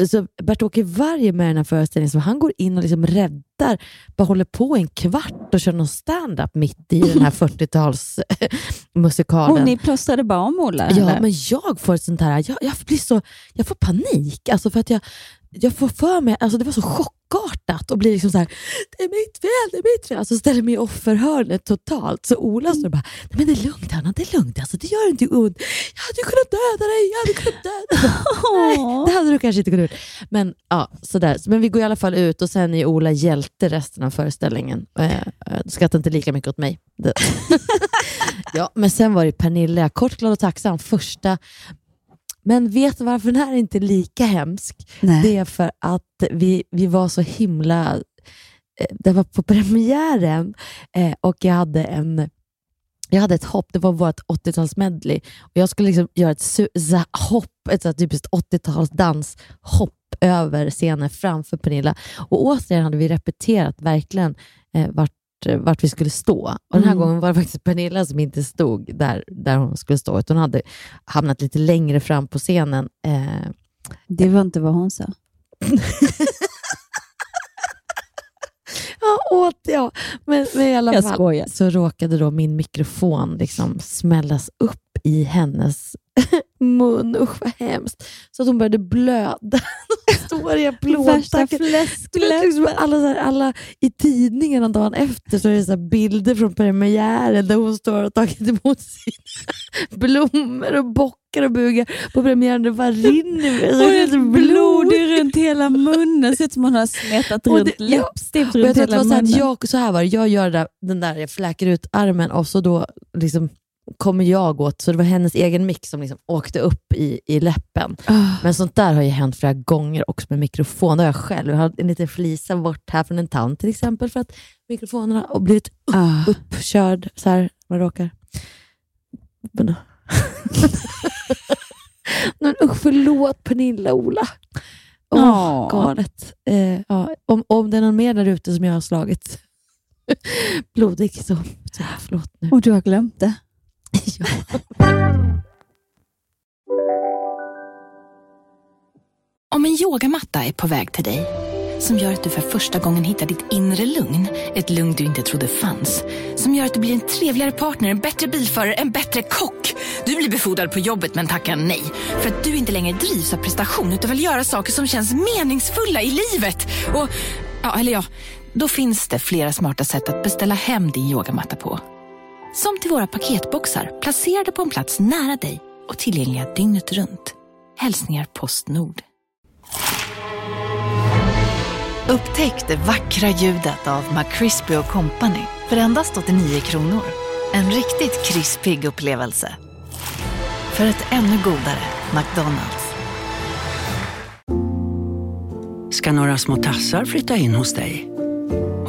Så Bert-Åke Varg är med den här föreställningen, så han går in och liksom räddar, bara håller på en kvart och kör någon stand-up mitt i den här 40-talsmusikalen. Och ni plåstrade bara om Ola? Ja, eller? men jag får ett sånt här, jag, jag blir så, jag får panik. Alltså för att jag, jag får för mig, alltså det var så chockartat och blir liksom så här, det är mitt fel, det är mitt fel. Alltså ställer mig i offerhörnet totalt. Så Ola står bara, nej men det är lugnt Hanna, det är lugnt. Alltså, det gör inte ont. Jag hade kunnat döda dig, jag hade kunnat döda dig. nej, det hade du kanske inte kunnat göra. Men, ja, sådär. Men vi går i alla fall ut och sen är Ola hjälte resten av föreställningen. Eh, eh, skrattar inte lika mycket åt mig. Ja, men sen var det Pernilla, kort, glad och tacksam, första men vet du varför den här inte är lika hemsk? Nej. Det är för att vi, vi var så himla... eh, Det var på premiären eh, och jag hade en jag hade ett hopp, det var vårt 80-talsmedley. Och jag skulle liksom göra ett hopp, ett typiskt 80-talsdanshopp över scenen framför Pernilla. Och återigen hade vi repeterat verkligen eh, vart, vart vi skulle stå. Och Den här Mm. gången var det faktiskt Pernilla som inte stod där, där hon skulle stå, utan hon hade hamnat lite längre fram på scenen. Eh, Det var inte vad hon sa. Ja, åt jag. Men, men i alla Jag fall skojar. så råkade då min mikrofon liksom smällas upp i hennes mun. Usch vad hemskt. Så att hon började blöda. Vet fläskläpp. liksom alla, så här, alla I tidningarna dagen efter så är det så här bilder från premiären där hon står och tagit emot sina blommor och bockar och bugar på premiären. Det bara rinner. Det är blod runt hela munnen. Ser ut som hon har smetat runt det- läppstift jag runt det hela var så, här munnen. jag, så här var jag gör där, den där, jag fläker ut armen och så då liksom kommer jag åt, så det var hennes egen mick som liksom åkte upp i, i läppen. Ah. Men sånt där har ju hänt flera gånger också med mikrofon. Det har jag själv. Jag har en liten flisa bort här från en tand till exempel för att mikrofonerna har blivit upp, Ah. uppkörd så här, man råkar. Men, Men usch, förlåt Pernilla Ola. Åh, Ja. galet. Eh, ja, om, om det är någon mer där ute som jag har slagit blodig så, så förlåt nu. Och du har glömt det. Ja. Om en yogamatta är på väg till dig, som gör att du för första gången hittar ditt inre lugn, ett lugn du inte trodde fanns, som gör att du blir en trevligare partner, en bättre bilförare, en bättre kock. Du blir befordrad på jobbet men tackar nej, för att du inte längre drivs av prestation utan vill göra saker som känns meningsfulla i livet. Och, ja, eller ja, då finns det flera smarta sätt att beställa hem din yogamatta på. Som till våra paketboxar placerade på en plats nära dig och tillgängliga dygnet runt. Hälsningar Postnord. Upptäck det vackra ljudet av McCrispy Company för endast 89 kronor. En riktigt krispig upplevelse. För ett ännu godare McDonalds. ska några små tassar flytta in hos dig.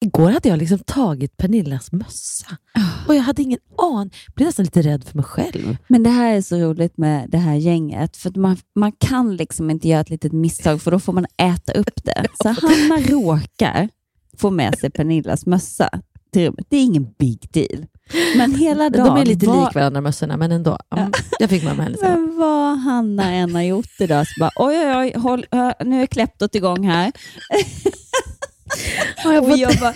Igår hade jag liksom tagit Pernillas mössa och jag hade ingen aning. Jag blev nästan lite rädd för mig själv. Men det här är så roligt med det här gänget, för man, man kan liksom inte göra ett litet misstag, för då får man äta upp det. Så Hanna råkar få med sig Pernillas mössa till rummet. Det är ingen big deal. Men hela dagen... De är lite var, lik varandra mössorna, men ändå. Mm, jag fick med mig hennes. Men vad Hanna än har gjort idag, så bara oj, oj, oj, håll, nu är kläptot igång här. och jag bara,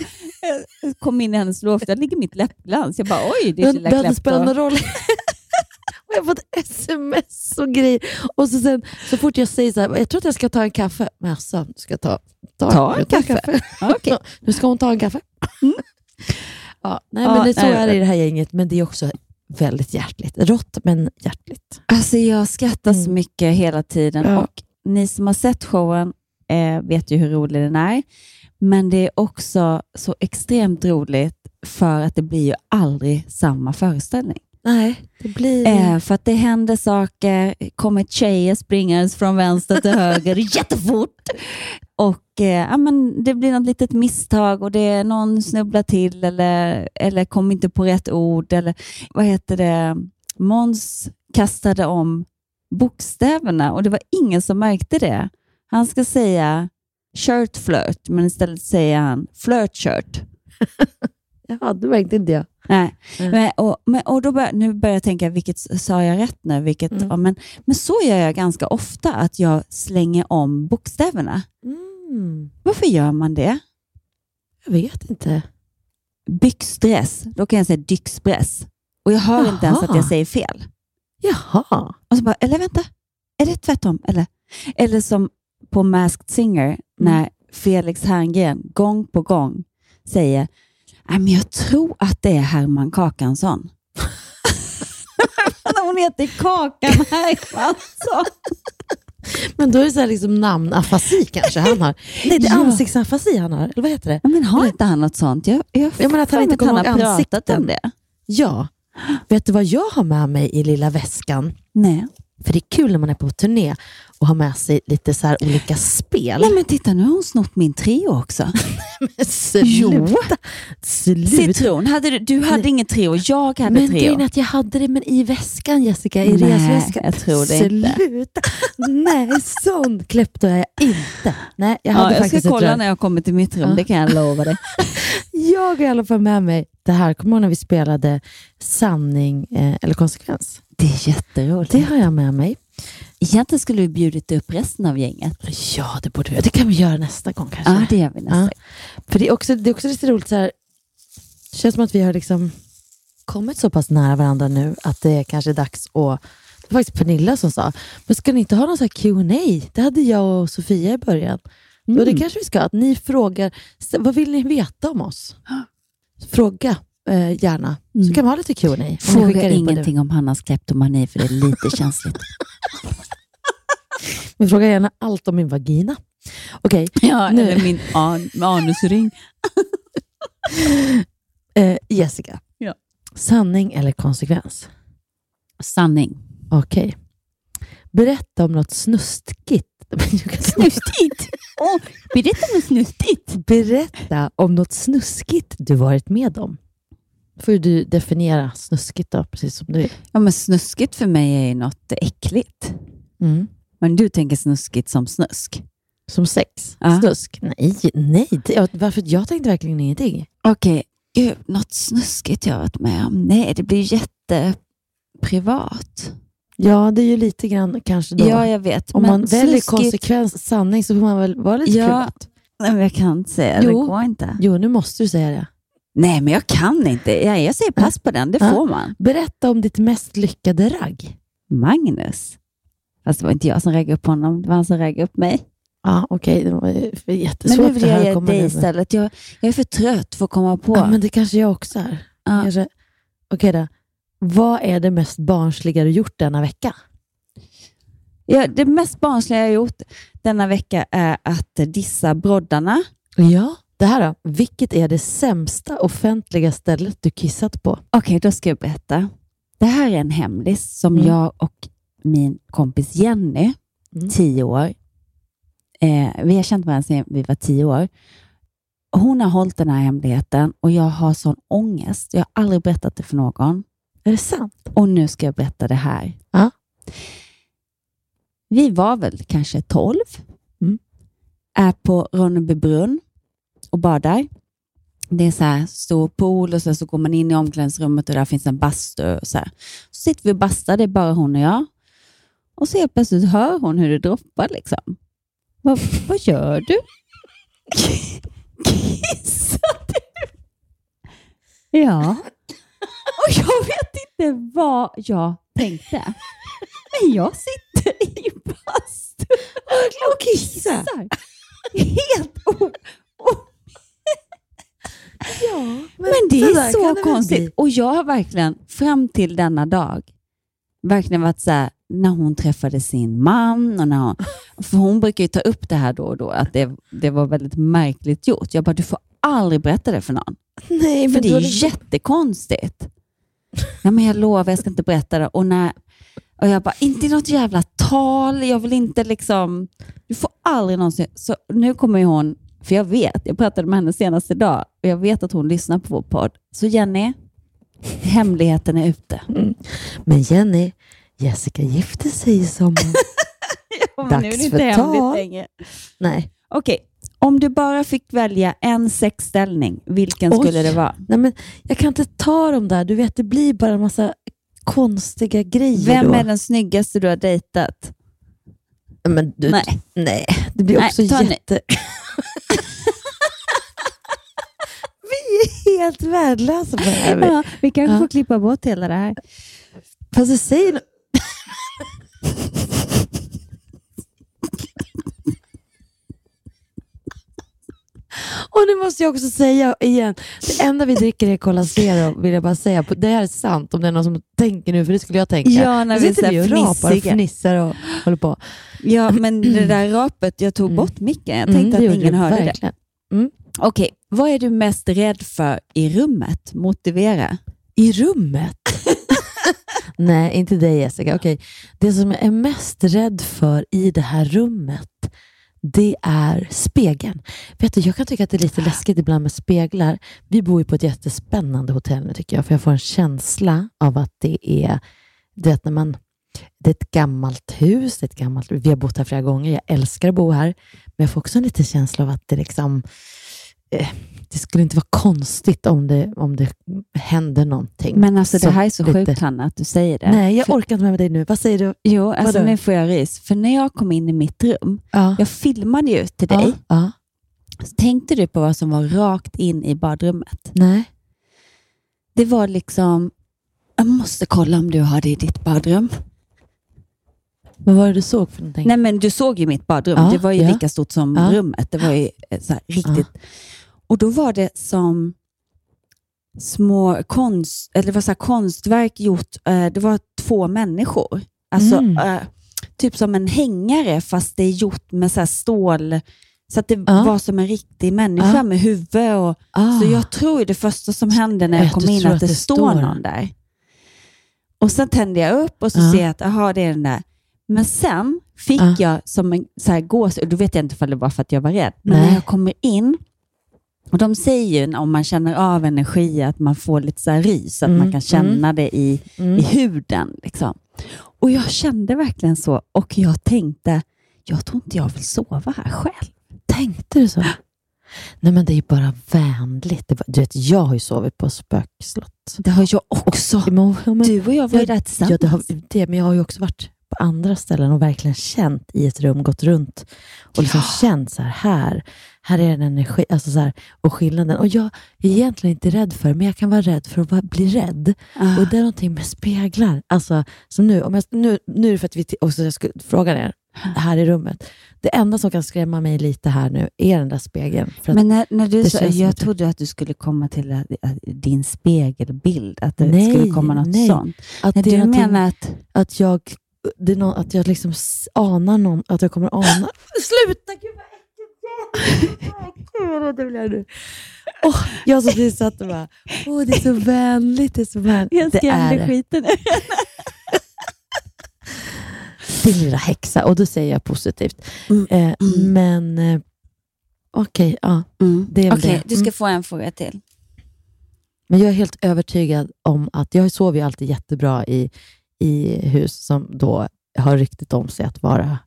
jag kom in i hennes loft, där ligger mitt läppglans. Jag bara, oj, det är lilla det hade spelat någon roll. och jag har fått sms och grejer. Och så, sen, så fort jag säger så här, jag tror att jag ska ta en kaffe. Men alltså, du ska ta, Ta en kaffe? Ja, Nu ska hon ta en kaffe. ja, nej, Ja, men det, så nej, är det i det här gänget, men det är också väldigt hjärtligt. Rått, men hjärtligt. Alltså jag skrattar så mycket hela tiden Ja. och ni som har sett showen eh, vet ju hur rolig den är. Men det är också så extremt roligt för att det blir ju aldrig samma föreställning. Nej, det blir... Eh, för att det händer saker, kommer tjejer springandes från vänster till höger jättefort. Och eh, ja, men Det blir något litet misstag och det är någon snubblar till eller, eller kom inte på rätt ord. Eller vad heter det? Måns kastade om bokstäverna och det var ingen som märkte det. Han ska säga shirt flirt, men istället säger han flirt shirt. Jaha, det märkte inte jag. Nej. Mm. Men, och, men, och då bör, nu börjar jag tänka, vilket sa jag rätt nu? Vilket, Mm. ja, men, men så gör jag ganska ofta, att jag slänger om bokstäverna. Mm. Varför gör man det? Jag vet inte. Byxdress, då kan jag säga dyxpress. Och jag hör inte ens att Jaha. jag säger fel. Jaha. Och så bara, eller vänta, är det tvärtom? Eller, eller som på Masked Singer, när Felix Herngren gång på gång säger, "Nej, men jag tror att det är Herman Kakansson. Hon heter Kakan Hermansson. Men då är det så liksom namnafasi kanske han har. Nej, det är Ja. ansiktsafasi han har. Eller vad heter det? Ja, Men har inte han något sånt? Jag, jag, Jag menar att han inte kommer ihåg har pratat ansikten. om det. Ja. Vet du vad jag har med mig i lilla väskan? Nej. För det är kul när man är på turné och har med sig lite så olika spel. Nej men titta, nu har hon snott min trio också. Sluta. Sluta. Citron, hade du, du hade ingen trio, jag hade Men trio. grejen är att jag hade det men i väskan Jessica, i Nej, resväskan. jag tror det inte. Sluta. Nej, sån klepto är jag inte. Nej, jag hade ja, jag ska kolla när jag kommer till mitt rum, Ja. det kan jag lova dig. Jag har i alla fall med mig det här. Kommer du ihåg när vi spelade sanning eh, eller konsekvens? Det är jätteroligt. Det har jag med mig. Egentligen skulle vi bjudit upp resten av gänget. Ja, det borde vi. Det kan vi göra nästa gång kanske. Ja, det gör vi nästa Ja. gång. För det är också, det är också lite roligt så här. Det känns som att vi har liksom kommit så pass nära varandra nu att det kanske är dags att det var faktiskt Pernilla som sa, men ska ni inte ha någon så här Q&A? Det hade jag och Sofia i början. Jo, det Mm. kanske vi ska. Att ni frågar, vad vill ni veta om oss? Fråga eh, gärna, så kan vi ha lite Q&A. Mm. Fråga ingenting om Hannas kleptomani för det är lite känsligt. Men fråga gärna allt om min vagina. Okej, ja, nu. eller min an anusring. Eh, Jessica. Ja. Sanning eller konsekvens? Sanning. Okej. Berätta om något snuskigt. Snustigt? Oh, berätta om något snustigt. Berätta om något snuskigt du varit med om. Får ju du definiera snuskigt då, precis som du vill. Ja, men snuskigt för mig är ju något äckligt. Mm. Men du tänker snuskigt som snusk? Som sex? Ja. Snusk? Nej, nej. Det- ja, Varför? Jag tänkte verkligen ingenting. Okej, Gud, något snuskigt jag varit med om? Nej, det blir jätteprivat. Ja, det är ju lite grann kanske då. Ja, jag vet. Om men man väljer snuskigt- konsekvens sanning så får man väl vara lite Ja, privat. Nej, men jag kan inte säga. Jo. Det går inte. Jo, nu måste du säga det. Nej, men jag kan inte. Jag, jag säger pass på den. Det får man. Berätta om ditt mest lyckade ragg. Magnus. Fast det var inte jag som raggade upp honom. Det var han som raggade upp mig. Ja, okej. Det var jättesvårt Men nu vill jag att ge dig istället. Jag, jag är för trött för att komma på. Ja, men det kanske jag också är. Ja. Kanske... Okej då. Vad är det mest barnsliga du gjort denna vecka? Ja, det mest barnsliga jag gjort denna vecka är att dissa broddarna. Ja. Det här då. Vilket är det sämsta offentliga stället du kissat på? Okej, då ska jag berätta. Det här är en hemlis som Mm. jag och min kompis Jenny, Mm. tio år, eh, vi har känt varandra sedan vi var tio år. Hon har hållit den här hemligheten och jag har sån ångest. Jag har aldrig berättat det för någon. Är det sant? Och nu ska jag berätta det här. Ja. Vi var väl kanske tolv. Mm. Är på Ronneby brunn och badar. Det är så här stor pool och så, så går man in i omklädningsrummet och där finns en bastu. Och så, här. så sitter vi och bastar, det är bara hon och jag. Och så helt plötsligt hör hon hur det droppar. Liksom. Vad, vad gör du? Kissar du? Ja. Och jag vet inte vad jag tänkte. Men jag sitter i bastun och kissar. Helt o... Ja, Men det är så konstigt. Och jag har verkligen, fram till denna dag, verkligen varit så här, när hon träffade sin man, och när hon, för hon brukar ju ta upp det här då och då, att det, det var väldigt märkligt gjort. Jag bara, du får aldrig berätta det för någon. Nej, För men det är det- jättekonstigt. Nej, men jag lovar, jag ska inte berätta det. Och, när, och jag bara, inte något jävla tal. Jag vill inte liksom... Du får aldrig någonsin... Så nu kommer hon, för jag vet, jag pratade med henne senast idag och jag vet att hon lyssnar på vår podd. Så Jenny, hemligheten är ute. Mm. Men Jenny, Jessica gifte sig i sommar. Ja, Dags nu är det inte hemligt längre. Nej. Okej, om du bara fick välja en sexställning, vilken skulle Oj. det vara? Nej, men jag kan inte ta dem där. Du vet, det blir bara en massa konstiga grejer Vem då. är den snyggaste du har dejtat? Men du, Nej. nej, det blir också jätte... Vi är helt värdelösa på det här. Ja, vi kanske Ja. får klippa bort hela det här. Fast det säger... Och nu måste jag också säga igen, det enda vi dricker är Cola Zero, vill jag bara säga. Det här är sant, om det är någon som tänker nu, för det skulle jag tänka. Ja, när vi sitter vi och rapar och fnissar och håller på. Ja, men det där rapet, jag tog bort micken. Jag tänkte Mm, det att ingen hörde det. verkligen. Mm. Okej, vad är du mest rädd för i rummet? Motivera. I rummet? Nej, inte dig Jessica. Okej. Det som jag är mest rädd för i det här rummet, det är spegeln. Vet du, jag kan tycka att det är lite läskigt ibland med speglar. Vi bor ju på ett jättespännande hotell nu tycker jag, för jag får en känsla av att det är, du vet när man det är ett gammalt hus, det är ett gammalt, vi har bott här flera gånger, jag älskar att bo här, men jag får också en liten känsla av att det liksom eh, det skulle inte vara konstigt om det, om det händer någonting. Men alltså det här är så lite- sjukt Hanna, att du säger det. Nej, jag För- orkar inte med dig nu. Vad säger du? Jo, alltså Vadå? nu får jag rys. För när jag kom in i mitt rum, Ja. jag filmade ju till dig. Ja, ja. Tänkte du på vad som var rakt in i badrummet? Nej. Det var liksom, jag måste kolla om du har det i ditt badrum. Vad var det du såg för någonting? Nej men du såg ju mitt badrum. Ja, det var ju ja. lika stort som Ja. rummet. Det var ju eh, så här, riktigt. Och då var det som små konst, eller det var så konstverk gjort. eh, Det var två människor. Alltså Mm. eh, typ som en hängare fast det är gjort med så här stål. Så att det Ja. var som en riktig människa Ja. med huvud. Och, Ah. Så jag tror det första som hände när jag kom du in att att det, det står någon där. Och sen tände jag upp och så Ja. ser jag att aha, det är den där. Men sen fick Ja. jag som en så här gås, och då vet jag inte om det var för att jag var rädd, men Nej. när jag kommer in, och de säger ju om man känner av energi att man får lite så rys, att Mm, man kan känna det i, Mm. i huden. Liksom. Och jag kände verkligen så och jag tänkte, jag tror inte jag vill sova här själv. Tänkte du så? Nej, men det är bara vänligt. Du vet, jag har ju sovit på spökslott. Det har jag också. Men, men, Du och jag var ju Ja, där tillsammans. Ja, det har, det, men jag har ju också varit på andra ställen och verkligen känt i ett rum, gått runt och liksom känt så här, här, här är en energi, alltså så här, och skillnaden. Och jag är egentligen inte rädd för men jag kan vara rädd för att bli rädd. Ah. Och det är någonting med speglar. Alltså, som nu, om jag, nu, nu är det för att vi t- också jag skulle fråga er här i rummet. Det enda som kan skrämma mig lite här nu är den där spegeln. Men när, när du sa, jag trodde att du skulle komma till att, att, din spegelbild, att det Nej, skulle komma något nej. sånt. Att Nej, det du menar att... att jag, det är nå- att jag liksom anar någon, att jag kommer ana... Sluta! Gud! Gud vad det blir nu. Åh, jag som precis satt och bara, åh det är så vänligt, det är så vänligt. Jag skrämde skiten ur Din lilla häxa. Och då säger jag positivt. Eh, Men eh, okej, ja. Det är Okej, det. du ska Mm. få en fråga till. Men jag är helt övertygad om att, jag sover ju alltid jättebra i, i hus som då har ryktet om sig att vara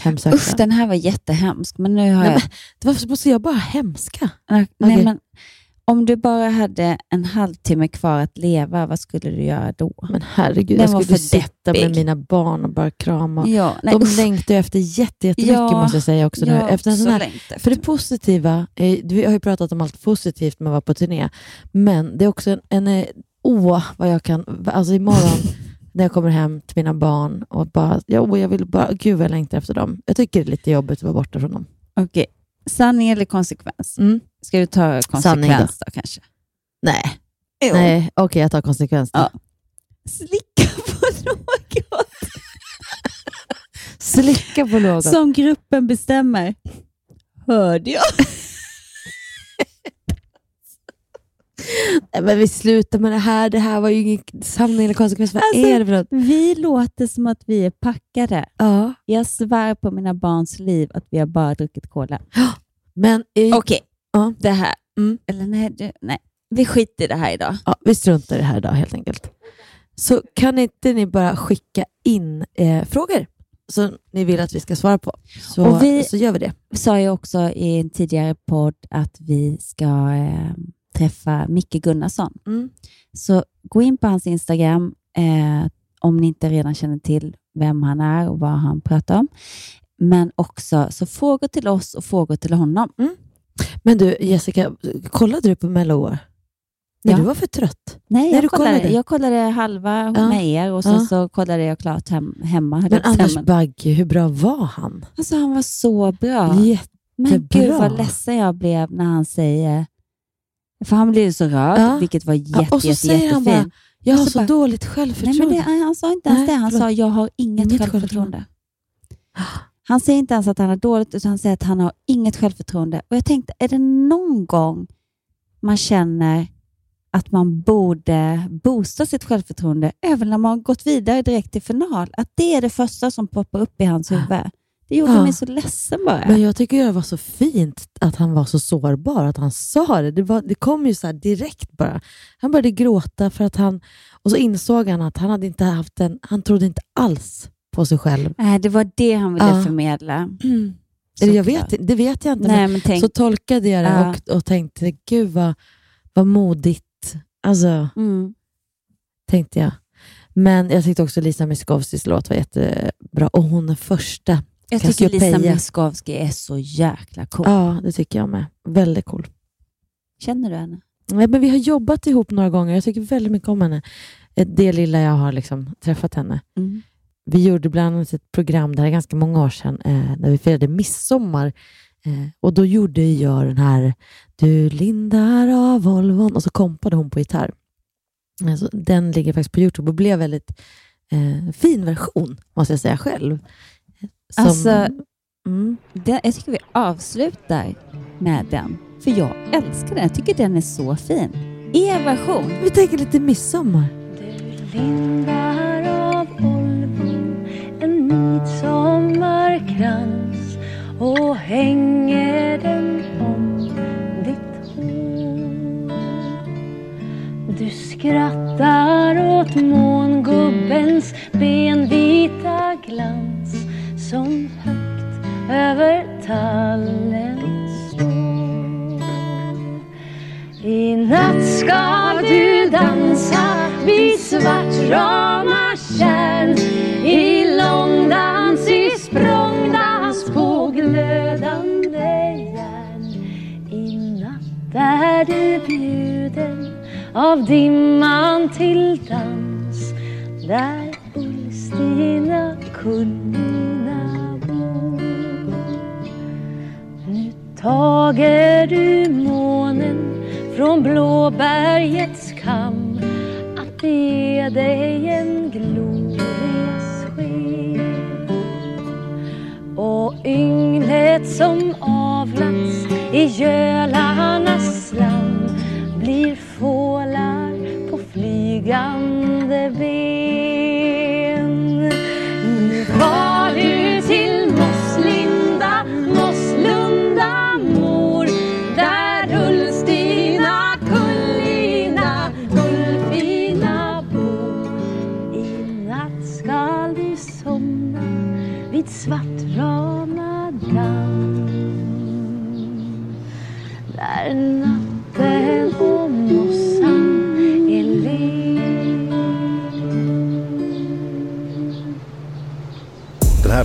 hemsökta. Usch, den här var jättehemsk, men nu har Nej, jag... men, varför måste jag bara hemska? Nej, Okej. men om du bara hade en halvtimme kvar att leva, vad skulle du göra då? Men herregud, Den jag skulle sitta med mina barn och bara krama. Ja, nej, De usch. längtar ju efter jätte, jättemycket Ja, måste jag säga också nu. ja, Efter en sån så här, efter. för det positiva, eh, vi har ju pratat om allt positivt med att vara på turné, men det är också en, en eh, åh vad jag kan, alltså imorgon när jag kommer hem till mina barn och bara, ja, jag vill bara, gud vad jag längtar efter dem. Jag tycker det är lite jobbigt att vara borta från dem. Okej, sanning eller konsekvens? Mm. Ska du ta Sanning då. konsekvens då, kanske? Nej, Jo. nej, okej jag tar konsekvens. då. Ja. Slicka på något Slicka på något. som gruppen bestämmer. Hörde jag? Nej, men vi slutar med det här. Det här var ju ingen sanning eller konsekvens. Vad Alltså, är det för något? Vi låter som att vi är packade. Ja. Jag svär på mina barns liv att vi har bara druckit cola. Men, eh, Okej, ja. det här. Mm. Eller nej, det, nej, vi skiter i det här idag. Ja, vi struntar i det här idag helt enkelt. Så kan inte ni bara skicka in eh, frågor som ni vill att vi ska svara på, så, Och vi- så gör vi det. Vi sa ju också i en tidigare podd att vi ska eh, träffa Micke Gunnarsson. Mm. Så gå in på hans Instagram eh, om ni inte redan känner till vem han är och vad han pratar om. Men också så frågor till oss och frågor till honom. Men du Jessica, kollade du på Mello år? Nej, Ja. du var för trött. Nej, jag, du kollade, kollade. jag kollade halva Ja. med er och sen Ja. så kollade jag klart hem, hemma. Men Anders Bagge, hur bra var han? Alltså han var så bra. Jättebra. Men gud vad ledsen jag blev när han säger... För han blev så rörd, Ja. vilket var jätte, Ja, och så jätte, säger han bara, jättefint. jag har så så bara- dåligt Nej, självförtroende. men det, han sa inte ens Nej, det. Han förlåt. sa, jag har inget, Inget självförtroende. Han säger inte ens att han har dåligt, utan han säger att han har inget självförtroende. Och jag tänkte, är det någon gång man känner att man borde boosta sitt självförtroende, även när man har gått vidare direkt till final, att det är det första som poppar upp i hans huvud. Det gjorde Ja. mig så ledsen bara. Men jag tycker det var så fint att han var så sårbar, att han sa det. Det, var, det kom ju så här direkt bara. Han började gråta för att han, och så insåg han att han hade inte haft en, han trodde inte alls på sig själv. Nej, det var det han ville Ja. förmedla. Eller jag vet, det vet jag inte, Nej, men, men tänk- så tolkade jag det Ja. och, och tänkte, gud vad, vad modigt. Alltså, Mm. tänkte jag. Men jag tyckte också Lisa Miskovskis låt var jättebra och hon är första. Jag tycker Lisa. Miskovsky är så jäkla cool. Ja, det tycker jag med. Väldigt cool. Känner du henne? Nej, men vi har jobbat ihop några gånger. Jag tycker väldigt mycket om henne. Eh, Det lilla jag har liksom träffat henne. Mm. Vi gjorde bland annat ett program, det här är ganska många år sedan, eh, när vi firade midsommar. Eh, och då gjorde jag den här Du lindar av Volvon och så kompade hon på gitarr. Alltså, den ligger faktiskt på Youtube och blev väldigt eh, fin version, måste jag säga själv. Som, Alltså, mm. den, jag tycker vi avslutar med den. För jag älskar den. Jag tycker den är så fin. Er version. Vi tänker lite midsommar. lindar av Volvo en midsommarkrans och hänger den om ditt hår. Du skrattar åt mångubbens benvita glans som högt över tallen står. I natt ska du dansa vid Svartrama tjärn i långdans, i språngdans på glödande järn. I natt är du bjuden av dimman till dans där Ulstina kunde tager du månen från Blåbergets kam att ge dig en glorias sken. Och ynglet som avlats i gölarnas slam blir fålar på flygande ben.